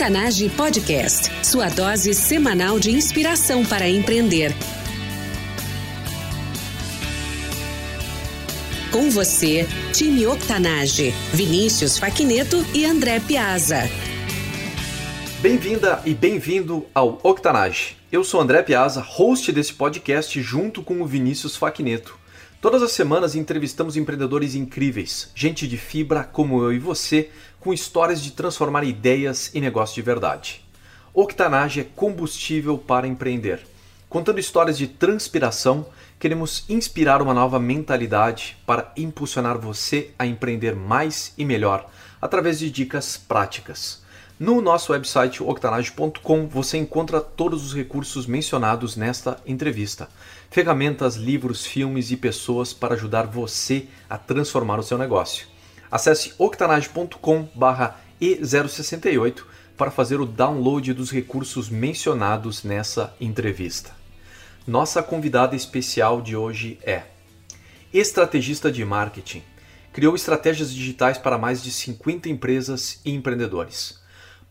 Octanage Podcast, sua dose semanal de inspiração para empreender. Com você, time Octanage, Vinícius Faquineto e André Piazza. Bem-vinda e bem-vindo ao Octanage. Eu sou André Piazza, host desse podcast junto com o Vinícius Faquineto. Todas as semanas entrevistamos empreendedores incríveis, gente de fibra como eu e você, com histórias de transformar ideias em negócio de verdade. Octanage é combustível para empreender. Contando histórias de transpiração, queremos inspirar uma nova mentalidade para impulsionar você a empreender mais e melhor através de dicas práticas. No nosso website octanage.com você encontra todos os recursos mencionados nesta entrevista. Ferramentas, livros, filmes e pessoas para ajudar você a transformar o seu negócio. Acesse octanage.com/e068 para fazer o download dos recursos mencionados nessa entrevista. Nossa convidada especial de hoje é estrategista de marketing. Criou estratégias digitais para mais de 50 empresas e empreendedores.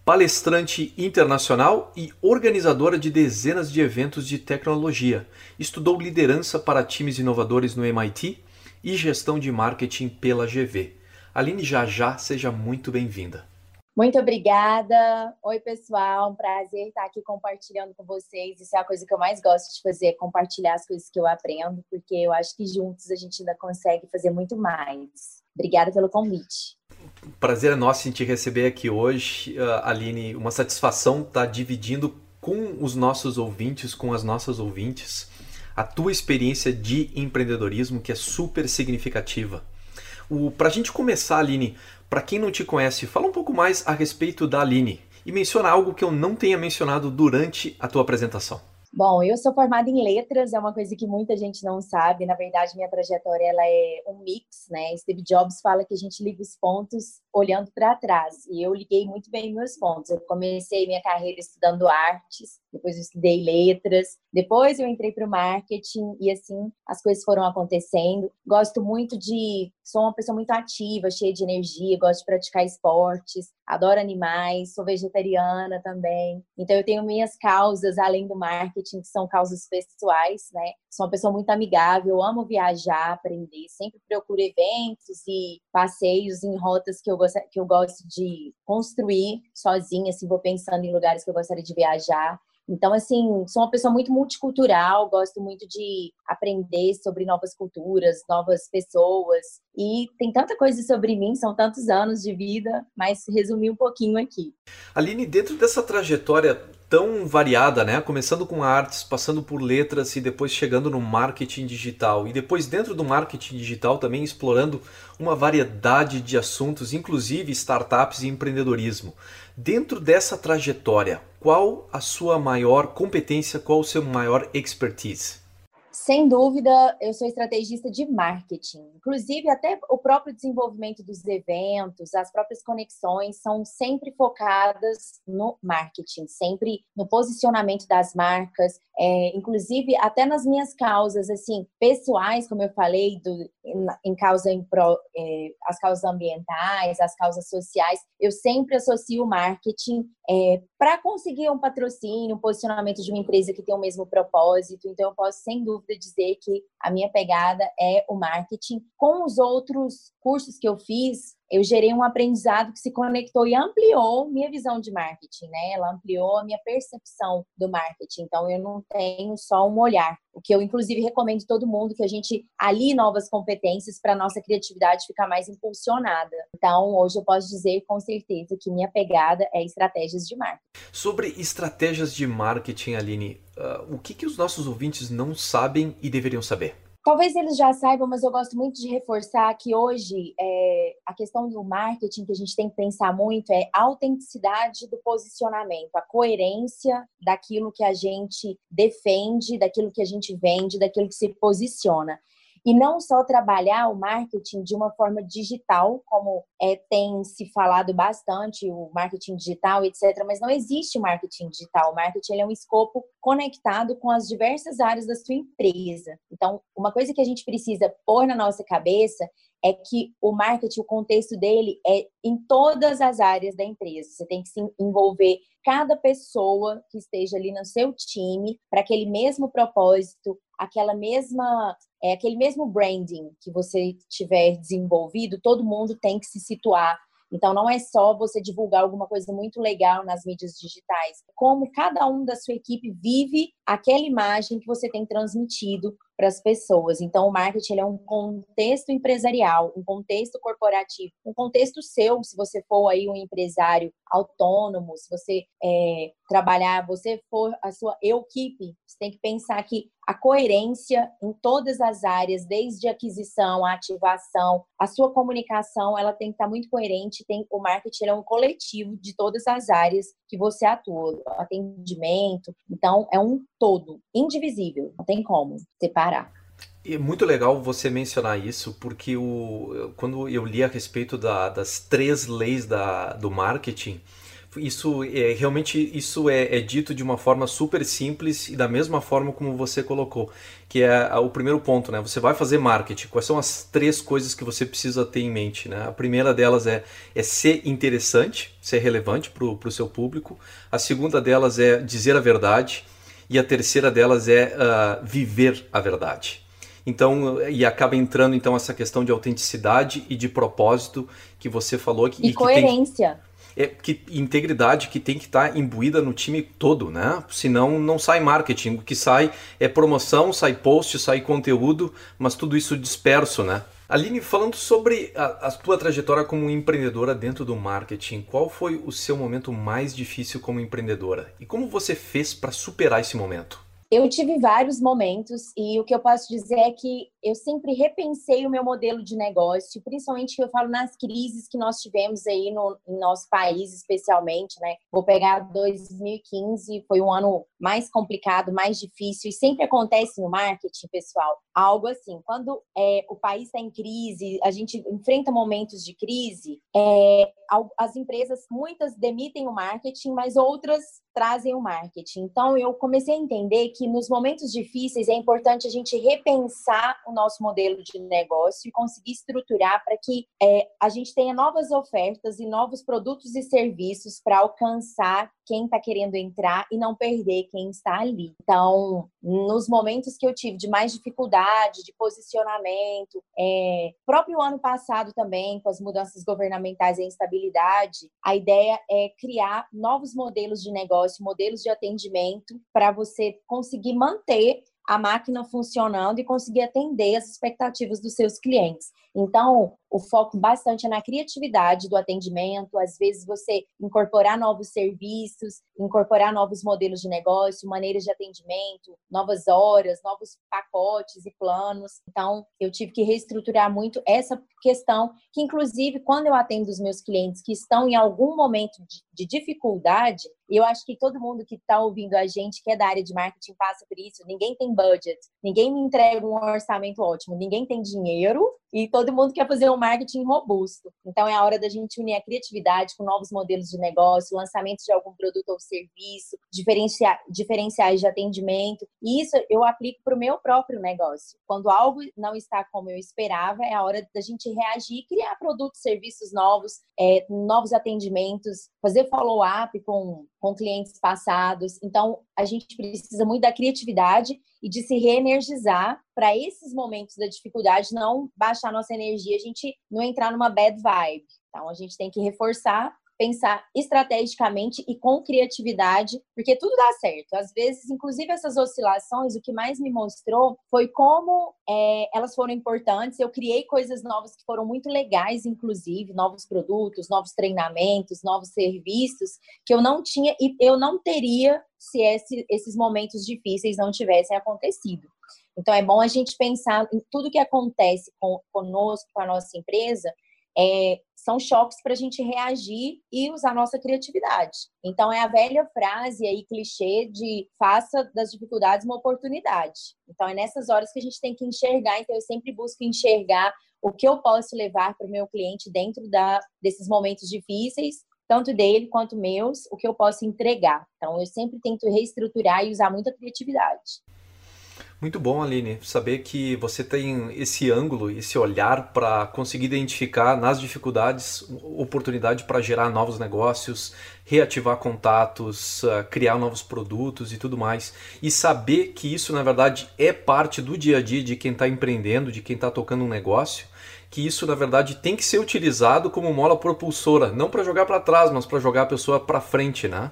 Palestrante internacional e organizadora de dezenas de eventos de tecnologia. Estudou liderança para times inovadores no MIT e gestão de marketing pela GV. Aline Jajá, seja muito bem-vinda. Muito obrigada. Oi, pessoal. Um prazer estar aqui compartilhando com vocês. Isso é a coisa que eu mais gosto de fazer, compartilhar as coisas que eu aprendo, porque eu acho que juntos a gente ainda consegue fazer muito mais. Obrigada pelo convite. Prazer é nosso em te receber aqui hoje, uh, Aline. Uma satisfação estar dividindo com os nossos ouvintes, com as nossas ouvintes, a tua experiência de empreendedorismo, que é super significativa. Para a gente começar, Aline, para quem não te conhece, fala um pouco mais a respeito da Aline e menciona algo que eu não tenha mencionado durante a tua apresentação. Bom, eu sou formada em letras, é uma coisa que muita gente não sabe. Na verdade, minha trajetória ela é um mix, né? Steve Jobs fala que a gente liga os pontos olhando para trás, e eu liguei muito bem meus pontos. Eu comecei minha carreira estudando artes, depois eu estudei letras, depois eu entrei para o marketing e assim as coisas foram acontecendo. Gosto muito de, sou uma pessoa muito ativa, cheia de energia, gosto de praticar esportes, adoro animais, sou vegetariana também. Então eu tenho minhas causas além do marketing, que são causas pessoais, né? Sou uma pessoa muito amigável, amo viajar, aprender, sempre procuro eventos e passeios em rotas que eu gosto, que eu gosto de construir sozinha, assim, vou pensando em lugares que eu gostaria de viajar. Então, assim, sou uma pessoa muito multicultural, gosto muito de aprender sobre novas culturas, novas pessoas. E tem tanta coisa sobre mim, são tantos anos de vida, mas resumi um pouquinho aqui. Aline, dentro dessa trajetória tão variada, né? Começando com artes, passando por letras e depois chegando no marketing digital. E depois dentro do marketing digital também explorando uma variedade de assuntos, inclusive startups e empreendedorismo. Dentro dessa trajetória, qual a sua maior competência, qual o seu maior expertise? Sem dúvida, eu sou estrategista de marketing. Inclusive, até o próprio desenvolvimento dos eventos, as próprias conexões são sempre focadas no marketing, sempre no posicionamento das marcas, é, inclusive até nas minhas causas, assim, pessoais, como eu falei, do, em, em causa em pro, é, as causas ambientais, as causas sociais, eu sempre associo o marketing é, para conseguir um patrocínio, um posicionamento de uma empresa que tem o mesmo propósito. Então, eu posso, sem dúvida, dizer que a minha pegada é o marketing. Com os outros cursos que eu fiz, eu gerei um aprendizado que se conectou e ampliou minha visão de marketing, né? Ela ampliou a minha percepção do marketing. Então, eu não tenho só um olhar. O que eu, inclusive, recomendo todo mundo que a gente alie novas competências para a nossa criatividade ficar mais impulsionada. Então, hoje eu posso dizer com certeza que minha pegada é estratégias de marketing. Sobre estratégias de marketing, Aline, uh, o que, que os nossos ouvintes não sabem e deveriam saber? Talvez eles já saibam, mas eu gosto muito de reforçar que hoje é, a questão do marketing que a gente tem que pensar muito é a autenticidade do posicionamento, a coerência daquilo que a gente defende, daquilo que a gente vende, daquilo que se posiciona e não só trabalhar o marketing de uma forma digital, como é, tem se falado bastante, o marketing digital, etc., mas não existe marketing digital. O marketing é um escopo conectado com as diversas áreas da sua empresa. Então, uma coisa que a gente precisa pôr na nossa cabeça é que o marketing, o contexto dele é em todas as áreas da empresa. Você tem que se envolver cada pessoa que esteja ali no seu time para aquele mesmo propósito, aquela mesma, é, aquele mesmo branding que você tiver desenvolvido, todo mundo tem que se situar. Então, não é só você divulgar alguma coisa muito legal nas mídias digitais, como cada um da sua equipe vive aquela imagem que você tem transmitido para as pessoas. Então, o marketing é um contexto empresarial, um contexto corporativo, um contexto seu, se você for aí um empresário autônomo, se você é, trabalhar, você for a sua equipe, você tem que pensar que a coerência em todas as áreas, desde aquisição, ativação, a sua comunicação, ela tem que estar muito coerente. Tem, o marketing é um coletivo de todas as áreas que você atua, atendimento. Então, é um todo, indivisível, não tem como separar. É muito legal você mencionar isso, porque o, quando eu li a respeito da, das três leis da, do marketing, isso é realmente isso é, é, dito de uma forma super simples e da mesma forma como você colocou, que é o primeiro ponto, né? Você vai fazer marketing. Quais são as três coisas que você precisa ter em mente, né? A primeira delas é, é ser interessante, ser relevante para o seu público. A segunda delas é dizer a verdade e a terceira delas é uh, viver a verdade. Então, e acaba entrando então essa questão de autenticidade e de propósito que você falou que, e, e coerência. Que tem é que integridade que tem que estar tá imbuída no time todo, né? Senão não sai marketing. O que sai é promoção, sai post, sai conteúdo, mas tudo isso disperso, né? Aline, falando sobre a, a tua trajetória como empreendedora dentro do marketing, qual foi o seu momento mais difícil como empreendedora? E como você fez para superar esse momento? Eu tive vários momentos e o que eu posso dizer é que eu sempre repensei o meu modelo de negócio, principalmente eu falo nas crises que nós tivemos aí no em nosso país, especialmente, né? Vou pegar 2015, foi um ano mais complicado, mais difícil, e sempre acontece no marketing, pessoal, algo assim, quando é, o país está em crise, a gente enfrenta momentos de crise, é, as empresas, muitas demitem o marketing, mas outras trazem o marketing. Então, eu comecei a entender que nos momentos difíceis é importante a gente repensar o nosso modelo de negócio e conseguir estruturar para que é, a gente tenha novas ofertas e novos produtos e serviços para alcançar quem está querendo entrar e não perder quem está ali. Então, nos momentos que eu tive de mais dificuldade, de posicionamento, é, próprio ano passado também, com as mudanças governamentais e a instabilidade, a ideia é criar novos modelos de negócio, modelos de atendimento, para você conseguir manter a máquina funcionando e conseguir atender as expectativas dos seus clientes. Então, o foco bastante é na criatividade do atendimento, às vezes você incorporar novos serviços, incorporar novos modelos de negócio, maneiras de atendimento, novas horas, novos pacotes e planos. Então, eu tive que reestruturar muito essa questão, que inclusive quando eu atendo os meus clientes que estão em algum momento de, de dificuldade, eu acho que todo mundo que está ouvindo a gente, que é da área de marketing, passa por isso. Ninguém tem budget, ninguém me entrega um orçamento ótimo, ninguém tem dinheiro e todo mundo quer fazer um marketing robusto. Então é a hora da gente unir a criatividade com novos modelos de negócio, lançamento de algum produto ou serviço, diferenciar, diferenciais de atendimento. E isso eu aplico para o meu próprio negócio. Quando algo não está como eu esperava, é a hora da gente reagir, criar produtos, serviços novos, é, novos atendimentos, fazer follow-up com, com clientes passados. Então a gente precisa muito da criatividade e de se reenergizar para esses momentos da dificuldade não baixar nossa energia, a gente não entrar numa bad vibe. Então a gente tem que reforçar, pensar estrategicamente e com criatividade, porque tudo dá certo. Às vezes, inclusive essas oscilações, o que mais me mostrou foi como é, elas foram importantes. Eu criei coisas novas que foram muito legais, inclusive novos produtos, novos treinamentos, novos serviços que eu não tinha e eu não teria se esse, esses momentos difíceis não tivessem acontecido. Então, é bom a gente pensar em tudo que acontece com, conosco, com a nossa empresa, é, são choques para a gente reagir e usar nossa criatividade. Então, é a velha frase aí, clichê, de faça das dificuldades uma oportunidade. Então, é nessas horas que a gente tem que enxergar. Então, eu sempre busco enxergar o que eu posso levar para o meu cliente dentro da, desses momentos difíceis tanto dele quanto meus, o que eu posso entregar. Então, eu sempre tento reestruturar e usar muita criatividade. Muito bom, Aline, saber que você tem esse ângulo, esse olhar para conseguir identificar nas dificuldades oportunidade para gerar novos negócios, reativar contatos, ah, criar novos produtos e tudo mais. E saber que isso, na verdade, é parte do dia a dia de quem está empreendendo, de quem está tocando um negócio que isso na verdade tem que ser utilizado como mola propulsora, não para jogar para trás, mas para jogar a pessoa para frente, né?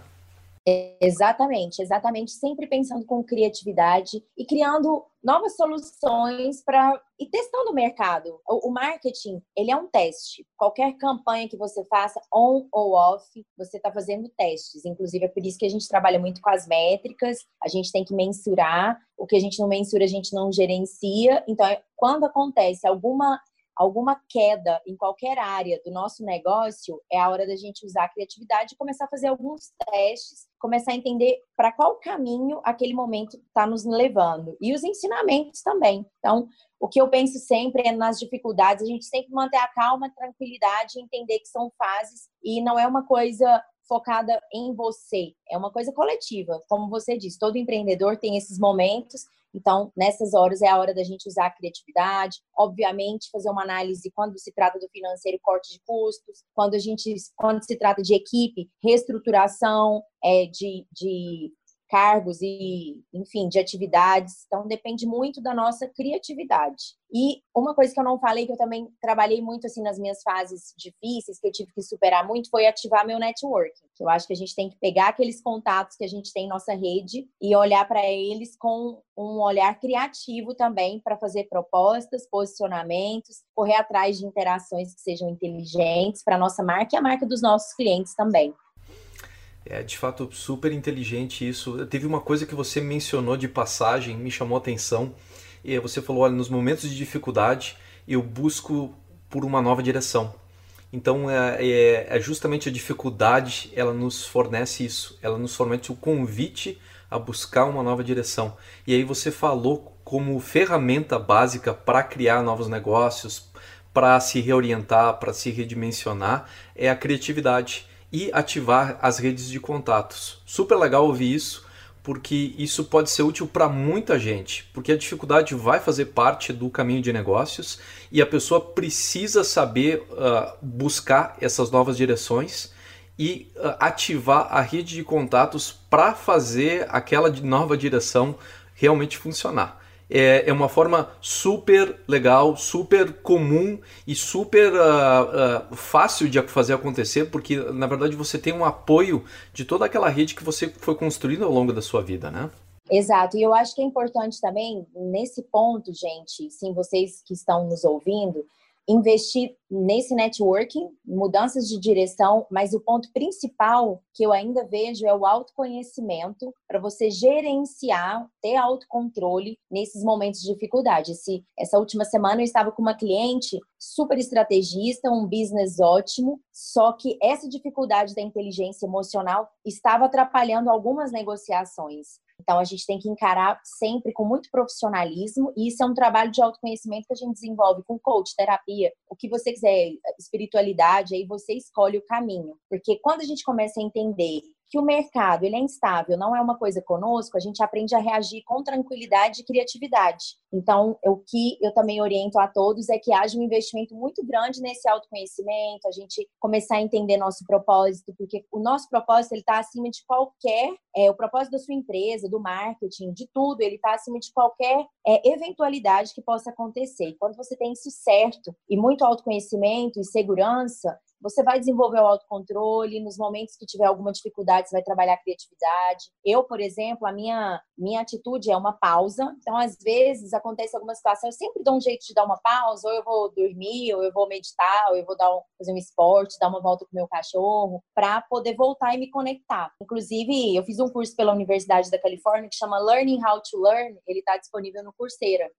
Exatamente, exatamente, sempre pensando com criatividade e criando novas soluções para e testando o mercado. O, o, marketing, ele é um teste. Qualquer campanha que você faça on ou off, você está fazendo testes. Inclusive é por isso que a gente trabalha muito com as métricas. A gente tem que mensurar. O que a gente não mensura, a gente não gerencia. Então, é, quando acontece alguma alguma queda em qualquer área do nosso negócio, é a hora da gente usar a criatividade e começar a fazer alguns testes, começar a entender para qual caminho aquele momento está nos levando. E os ensinamentos também. Então, o que eu penso sempre é nas dificuldades, a gente sempre manter a calma, a tranquilidade, entender que são fases e não é uma coisa focada em você, é uma coisa coletiva. Como você disse, todo empreendedor tem esses momentos então, nessas horas é a hora da gente usar a criatividade, obviamente fazer uma análise quando se trata do financeiro, corte de custos, quando a gente, quando se trata de equipe, reestruturação é, de, de cargos e, enfim, de atividades. Então, depende muito da nossa criatividade. E uma coisa que eu não falei, que eu também trabalhei muito, assim, nas minhas fases difíceis, que eu tive que superar muito, foi ativar meu networking. Eu acho que a gente tem que pegar aqueles contatos que a gente tem em nossa rede e olhar para eles com um olhar criativo também para fazer propostas, posicionamentos, correr atrás de interações que sejam inteligentes para a nossa marca e a marca dos nossos clientes também. É de fato super inteligente isso. Teve uma coisa que você mencionou de passagem, me chamou a atenção. E você falou: olha, nos momentos de dificuldade eu busco por uma nova direção. Então é, é, é, justamente a dificuldade ela nos fornece isso, ela nos fornece o convite a buscar uma nova direção. E aí você falou como ferramenta básica para criar novos negócios, para se reorientar, para se redimensionar, é a criatividade e ativar as redes de contatos. Super legal ouvir isso, porque isso pode ser útil para muita gente, porque a dificuldade vai fazer parte do caminho de negócios e a pessoa precisa saber uh, buscar essas novas direções e uh, ativar a rede de contatos para fazer aquela nova direção realmente funcionar é uma forma super legal, super comum e super uh, uh, fácil de fazer acontecer, porque na verdade você tem um apoio de toda aquela rede que você foi construindo ao longo da sua vida, né? Exato, e eu acho que é importante também, nesse ponto, gente, sim, vocês que estão nos ouvindo, investir nesse networking, mudanças de direção, mas o ponto principal que eu ainda vejo é o autoconhecimento para você gerenciar, ter autocontrole nesses momentos de dificuldade. Esse, essa última semana eu estava com uma cliente super estrategista, um business ótimo, só que essa dificuldade da inteligência emocional estava atrapalhando algumas negociações. Então, a gente tem que encarar sempre com muito profissionalismo, e isso é um trabalho de autoconhecimento que a gente desenvolve com coach, terapia, o que você quiser, espiritualidade, aí você escolhe o caminho. Porque quando a gente começa a entender que o mercado ele é instável, não é uma coisa conosco, a gente aprende a reagir com tranquilidade e criatividade. Então, o que eu também oriento a todos é que haja um investimento muito grande nesse autoconhecimento, a gente começar a entender nosso propósito, porque o nosso propósito ele está acima de qualquer, é, o propósito da sua empresa, do marketing, de tudo, ele está acima de qualquer é, eventualidade que possa acontecer. E quando você tem isso certo e muito autoconhecimento e segurança, você vai desenvolver o autocontrole, nos momentos que tiver alguma dificuldade, você vai trabalhar a criatividade. Eu, por exemplo, a minha, minha atitude é uma pausa. Então, às vezes, acontece alguma situação, eu sempre dou um jeito de dar uma pausa, ou eu vou dormir, ou eu vou meditar, ou eu vou dar um, fazer um esporte, dar uma volta com o meu cachorro, para poder voltar e me conectar. Inclusive, eu fiz um curso pela Universidade da Califórnia que chama Learning How to Learn, ele está disponível no Coursera.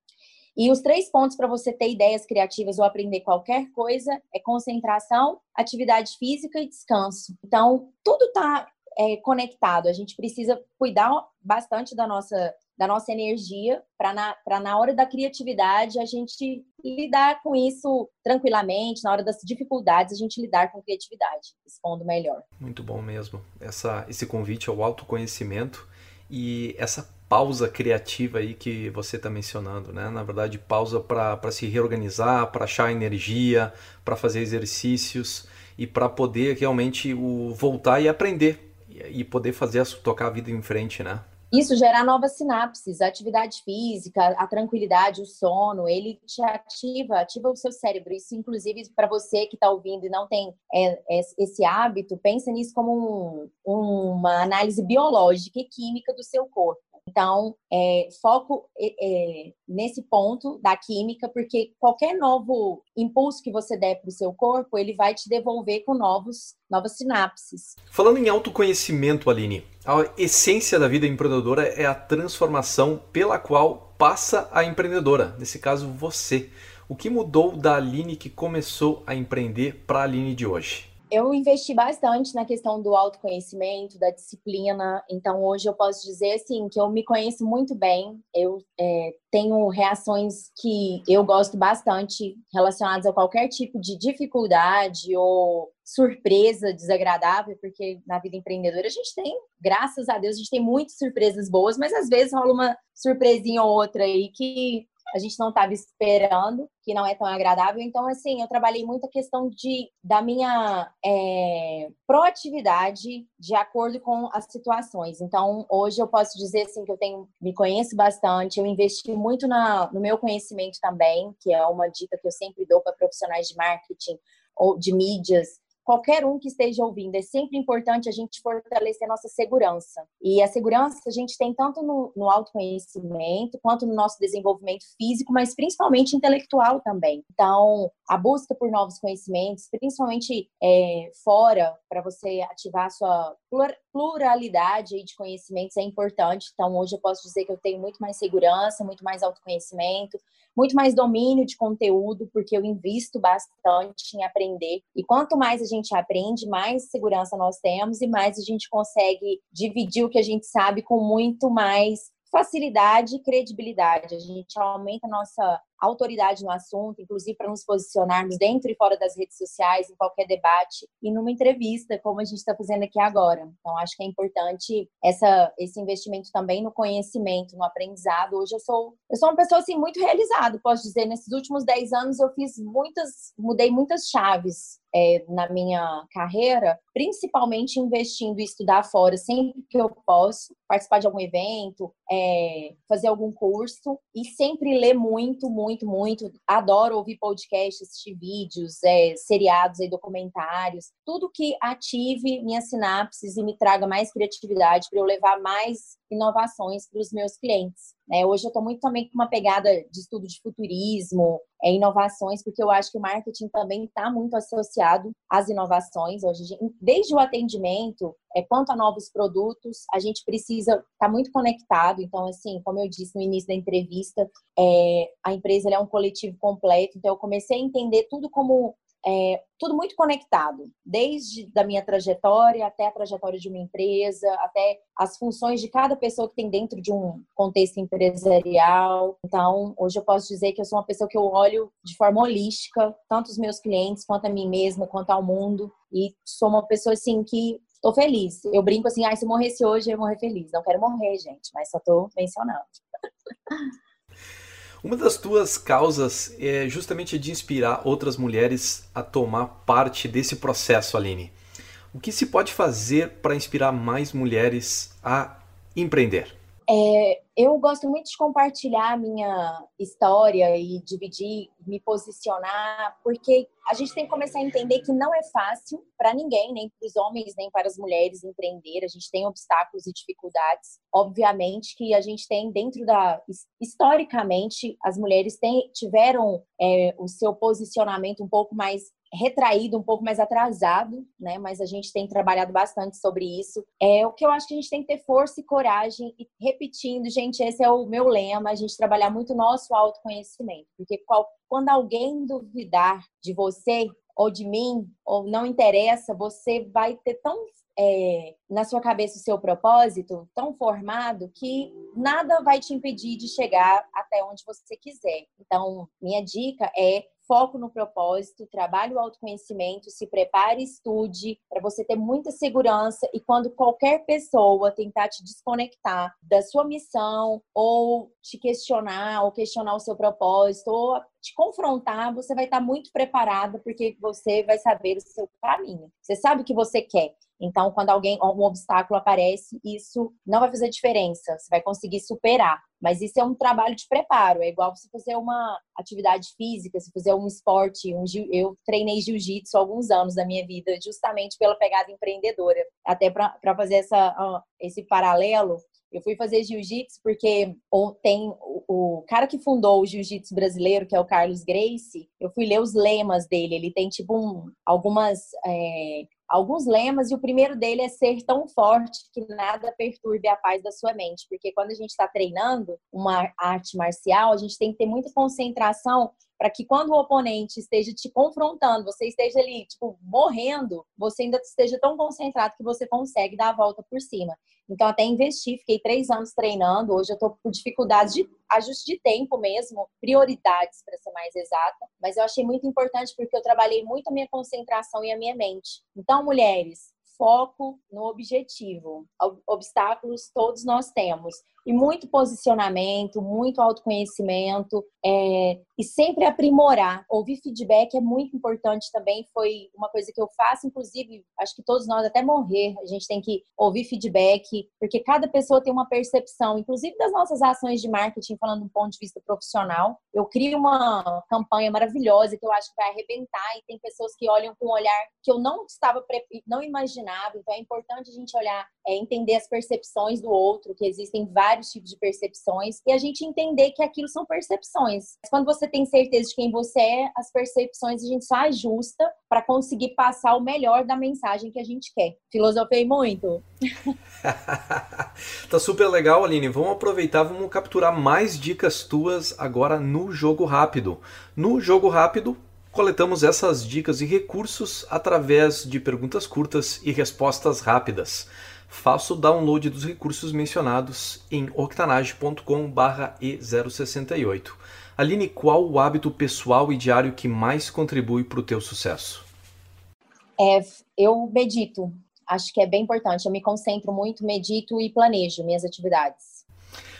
E os três pontos para você ter ideias criativas ou aprender qualquer coisa é concentração, atividade física e descanso. Então, tudo está é, conectado. A gente precisa cuidar bastante da nossa, da nossa energia para na, na hora da criatividade a gente lidar com isso tranquilamente, na hora das dificuldades a gente lidar com criatividade, respondo melhor. Muito bom mesmo. Essa, esse convite ao autoconhecimento e essa pausa criativa aí que você está mencionando, né? Na verdade, pausa para se reorganizar, para achar energia, para fazer exercícios e para poder realmente o, voltar e aprender e poder fazer tocar a vida em frente, né? Isso gerar novas sinapses, a atividade física, a tranquilidade, o sono, ele te ativa, ativa o seu cérebro. Isso, inclusive, para você que está ouvindo e não tem é, é, esse hábito, pensa nisso como um, uma análise biológica e química do seu corpo. Então, é, foco é, nesse ponto da química, porque qualquer novo impulso que você der para o seu corpo, ele vai te devolver com novos, novas sinapses. Falando em autoconhecimento, Aline, a essência da vida empreendedora é a transformação pela qual passa a empreendedora, nesse caso você. O que mudou da Aline que começou a empreender para a Aline de hoje? Eu investi bastante na questão do autoconhecimento, da disciplina. Então, hoje eu posso dizer assim que eu me conheço muito bem. Eu é, tenho reações que eu gosto bastante relacionadas a qualquer tipo de dificuldade ou surpresa desagradável, porque na vida empreendedora a gente tem, graças a Deus, a gente tem muitas surpresas boas, mas às vezes rola uma surpresinha ou outra aí que a gente não estava esperando, que não é tão agradável. Então, assim, eu trabalhei muito a questão de, da minha é, proatividade de acordo com as situações. Então, hoje eu posso dizer, assim, que eu tenho, me conheço bastante, eu investi muito na, no meu conhecimento também, que é uma dica que eu sempre dou para profissionais de marketing ou de mídias, qualquer um que esteja ouvindo, é sempre importante a gente fortalecer a nossa segurança. E a segurança a gente tem tanto no, no autoconhecimento, quanto no nosso desenvolvimento físico, mas principalmente intelectual também. Então, a busca por novos conhecimentos, principalmente é, fora, para você ativar a sua pluralidade de conhecimentos é importante. Então, hoje eu posso dizer que eu tenho muito mais segurança, muito mais autoconhecimento, muito mais domínio de conteúdo, porque eu invisto bastante em aprender. E quanto mais a gente aprende, mais segurança nós temos e mais a gente consegue dividir o que a gente sabe com muito mais facilidade e credibilidade. A gente aumenta a nossa autoridade no assunto, inclusive para nos posicionarmos dentro e fora das redes sociais, em qualquer debate e numa entrevista, como a gente está fazendo aqui agora. Então, acho que é importante essa, esse investimento também no conhecimento, no aprendizado. Hoje eu sou, eu sou uma pessoa assim, muito realizada, posso dizer. Nesses últimos 10 anos eu fiz muitas, mudei muitas chaves é, na minha carreira, principalmente investindo em estudar fora sempre que eu posso, participar de algum evento, é, fazer algum curso e sempre ler muito, muito, muito. Adoro ouvir podcasts, assistir vídeos, é, seriados e documentários, tudo que ative minhas sinapses e me traga mais criatividade para eu levar mais inovações para os meus clientes. Né? Hoje eu estou muito também com uma pegada de estudo de futurismo, é, inovações, porque eu acho que o marketing também está muito associado às inovações. Hoje, desde o atendimento, é, quanto a novos produtos, a gente precisa estar tá muito conectado. Então, assim, como eu disse no início da entrevista, é, a empresa é um coletivo completo. Então, eu comecei a entender tudo como é, tudo muito conectado, desde da minha trajetória até a trajetória de uma empresa, até as funções de cada pessoa que tem dentro de um contexto empresarial. Então, hoje eu posso dizer que eu sou uma pessoa que eu olho de forma holística, tanto os meus clientes, quanto a mim mesma, quanto ao mundo, e sou uma pessoa assim que estou feliz. Eu brinco assim, ah, se morresse hoje, eu ia morrer feliz. Não quero morrer, gente, mas só estou mencionando. Uma das tuas causas é justamente de inspirar outras mulheres a tomar parte desse processo, Aline. O que se pode fazer para inspirar mais mulheres a empreender? É, eu gosto muito de compartilhar a minha história e dividir, me posicionar, porque a gente tem que começar a entender que não é fácil para ninguém, nem para os homens, nem para as mulheres empreender. A gente tem obstáculos e dificuldades. Obviamente que a gente tem dentro da. Historicamente, as mulheres tiveram é, o seu posicionamento um pouco mais retraído, um pouco mais atrasado, né? Mas a gente tem trabalhado bastante sobre isso. É o que eu acho que a gente tem que ter força e coragem e repetindo, gente, esse é o meu lema, a gente trabalhar muito nosso autoconhecimento, porque qual, quando alguém duvidar de você ou de mim, ou não interessa, você vai ter tão é, na sua cabeça o seu propósito tão formado que nada vai te impedir de chegar até onde você quiser. Então, minha dica é foco no propósito, trabalhe o autoconhecimento, se prepare, estude, para você ter muita segurança e quando qualquer pessoa tentar te desconectar da sua missão ou te questionar ou questionar o seu propósito ou te confrontar, você vai estar muito preparada porque você vai saber o seu caminho. Você sabe o que você quer. Então, quando alguém, um obstáculo aparece, isso não vai fazer diferença. Você vai conseguir superar. Mas isso é um trabalho de preparo. É igual você fazer uma atividade física, se fazer um esporte. Um, eu treinei jiu-jitsu alguns anos da minha vida, justamente pela pegada empreendedora. Até para fazer essa, esse paralelo, eu fui fazer jiu-jitsu porque tem o, cara que fundou o jiu-jitsu brasileiro, que é o Carlos Grace, eu fui ler os lemas dele. Ele tem, tipo, um, algumas é, alguns lemas, e o primeiro dele é ser tão forte que nada perturbe a paz da sua mente. Porque quando a gente está treinando uma arte marcial, a gente tem que ter muita concentração para que quando o oponente esteja te confrontando, você esteja ali, tipo, morrendo, você ainda esteja tão concentrado que você consegue dar a volta por cima. Então, até investi, fiquei três anos treinando. Hoje eu estou com dificuldades de ajuste de tempo mesmo, prioridades, para ser mais exata. Mas eu achei muito importante porque eu trabalhei muito a minha concentração e a minha mente. Então, mulheres, foco no objetivo. Obstáculos todos nós temos e muito posicionamento, muito autoconhecimento é, e sempre aprimorar. Ouvir feedback é muito importante também. Foi uma coisa que eu faço, inclusive, acho que todos nós, até morrer, a gente tem que ouvir feedback, porque cada pessoa tem uma percepção, inclusive das nossas ações de marketing, falando do ponto de vista profissional. Eu crio uma campanha maravilhosa que eu acho que vai arrebentar e tem pessoas que olham com um olhar que eu não estava, não imaginava. Então é importante a gente olhar, é, entender as percepções do outro, que existem vários vários tipos de percepções e a gente entender que aquilo são percepções. Quando você tem certeza de quem você é, as percepções a gente só ajusta para conseguir passar o melhor da mensagem que a gente quer. Filosofei muito. tá super legal, Aline. Vamos aproveitar, vamos capturar mais dicas tuas agora no jogo rápido. No jogo rápido, coletamos essas dicas e recursos através de perguntas curtas e respostas rápidas faça o download dos recursos mencionados em octanage.com/e068. Aline, qual o hábito pessoal e diário que mais contribui para o teu sucesso? É, eu medito. Acho que é bem importante. Eu me concentro muito, medito e planejo minhas atividades.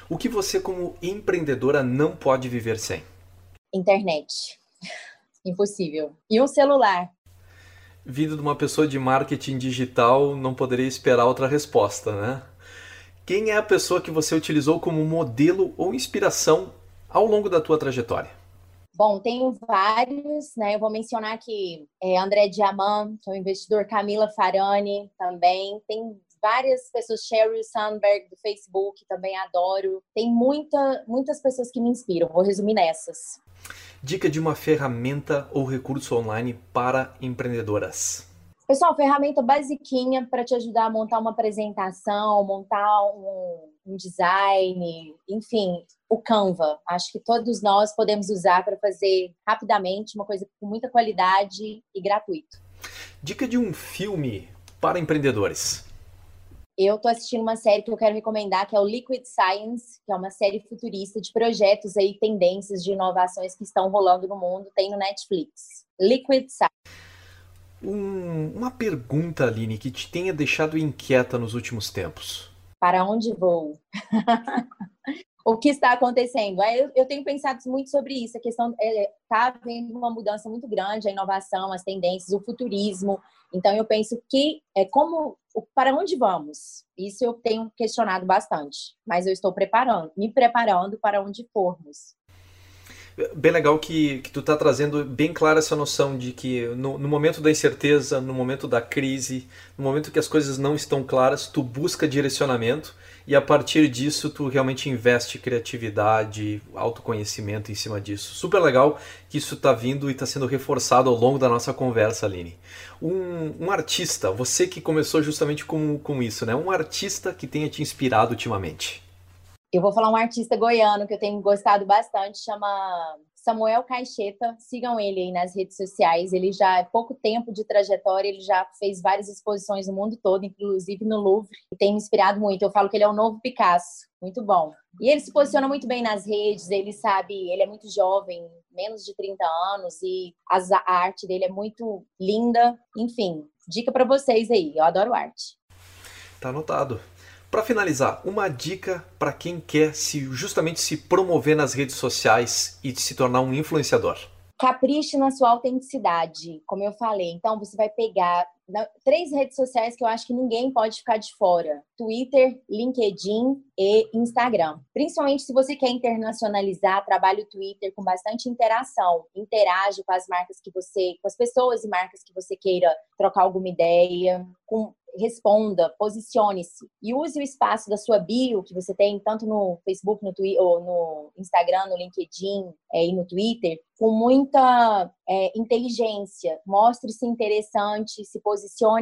O que você, como empreendedora, não pode viver sem? Internet. Impossível. E um celular vindo de uma pessoa de marketing digital, não poderia esperar outra resposta, né? Quem é a pessoa que você utilizou como modelo ou inspiração ao longo da tua trajetória? Bom, tenho vários, né? Eu vou mencionar aqui é, André Diamant, que é um investidor, Camila Farani também. Tem várias pessoas, Sheryl Sandberg do Facebook, também adoro. Tem muita, muitas pessoas que me inspiram. Vou resumir nessas. Dica de uma ferramenta ou recurso online para empreendedoras. Pessoal, ferramenta basiquinha para te ajudar a montar uma apresentação, montar um, um design, enfim, o Canva. Acho que todos nós podemos usar para fazer rapidamente uma coisa com muita qualidade e gratuito. Dica de um filme para empreendedores eu estou assistindo uma série que eu quero recomendar, que é o Liquid Science, que é uma série futurista de projetos aí, tendências de inovações que estão rolando no mundo, tem no Netflix. Liquid Science. Um, uma pergunta, Aline, que te tenha deixado inquieta nos últimos tempos. Para onde vou? o que está acontecendo? Eu, eu, tenho pensado muito sobre isso. A questão está é, tá havendo uma mudança muito grande, a inovação, as tendências, o futurismo. Então eu penso que é como para onde vamos? Isso eu tenho questionado bastante, mas eu estou preparando, me preparando para onde formos. Bem legal que, que tu está trazendo bem clara essa noção de que no, no, momento da incerteza, no momento da crise, no momento que as coisas não estão claras, tu busca direcionamento e a partir disso tu realmente investe criatividade, autoconhecimento em cima disso. Super legal que isso está vindo e está sendo reforçado ao longo da nossa conversa, Aline. Um, um, artista, você que começou justamente com, com isso, né? Um artista que tenha te inspirado ultimamente. Eu vou falar um artista goiano que eu tenho gostado bastante, chama Samuel Caixeta, sigam ele aí nas redes sociais. Ele já é pouco tempo de trajetória, ele já fez várias exposições no mundo todo, inclusive no Louvre, e tem me inspirado muito. Eu falo que ele é o novo Picasso, muito bom. E ele se posiciona muito bem nas redes, ele sabe, ele é muito jovem, menos de 30 anos, e a arte dele é muito linda. Enfim, dica para vocês aí, eu adoro arte. Tá anotado. Para finalizar, uma dica para quem quer se justamente se promover nas redes sociais e se tornar um influenciador. Capriche na sua autenticidade, como eu falei. Então, você vai pegar três redes sociais que eu acho que ninguém pode ficar de fora: Twitter, LinkedIn e Instagram. Principalmente se você quer internacionalizar, trabalhe o Twitter com bastante interação. Interage com as marcas que você, com as pessoas e marcas que você queira trocar alguma ideia, com responda, posicione-se e use o espaço da sua bio que você tem tanto no Facebook, no Twitter, ou no Instagram, no LinkedIn é, e no Twitter, com muita é, inteligência. Mostre-se interessante, se posicione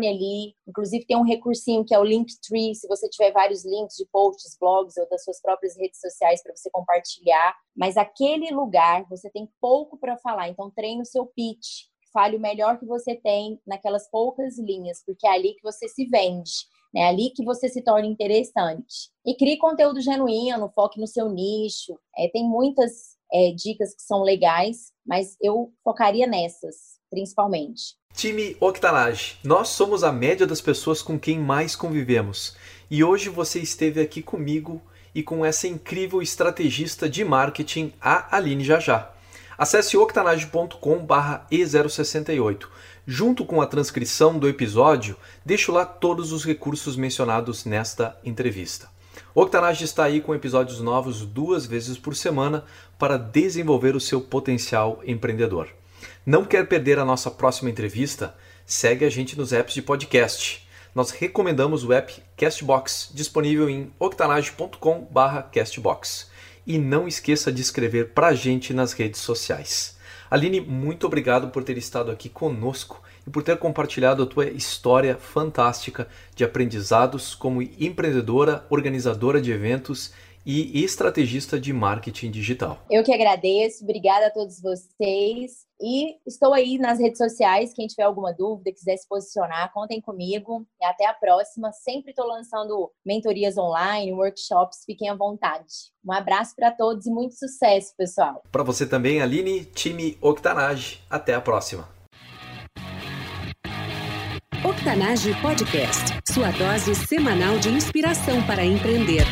ali. Inclusive tem um recursinho que é o Linktree, se você tiver vários links de posts, blogs ou das suas próprias redes sociais para você compartilhar. Mas aquele lugar você tem pouco para falar, então treine o seu pitch fale o melhor que você tem naquelas poucas linhas, porque é ali que você se vende, né? É ali que você se torna interessante. E crie conteúdo genuíno, foque no seu nicho. É, tem muitas é, dicas que são legais, mas eu focaria nessas, principalmente. Time Octanage, nós somos a média das pessoas com quem mais convivemos. E hoje você esteve aqui comigo e com essa incrível estrategista de marketing, a Aline Jajá. Acesse octanage.com/e068. Junto com a transcrição do episódio, deixo lá todos os recursos mencionados nesta entrevista. Octanage está aí com episódios novos duas vezes por semana para desenvolver o seu potencial empreendedor. Não quer perder a nossa próxima entrevista? Segue a gente nos apps de podcast. Nós recomendamos o app Castbox, disponível em octanage.com/castbox e não esqueça de escrever para a gente nas redes sociais. Aline, muito obrigado por ter estado aqui conosco e por ter compartilhado a tua história fantástica de aprendizados como empreendedora, organizadora de eventos e estrategista de marketing digital. Eu que agradeço, obrigada a todos vocês. E estou aí nas redes sociais. Quem tiver alguma dúvida, quiser se posicionar, contem comigo. E até a próxima. Sempre estou lançando mentorias online, workshops. Fiquem à vontade. Um abraço para todos e muito sucesso, pessoal. Para você também, Aline, time Octanage. Até a próxima. Octanage Podcast sua dose semanal de inspiração para empreender.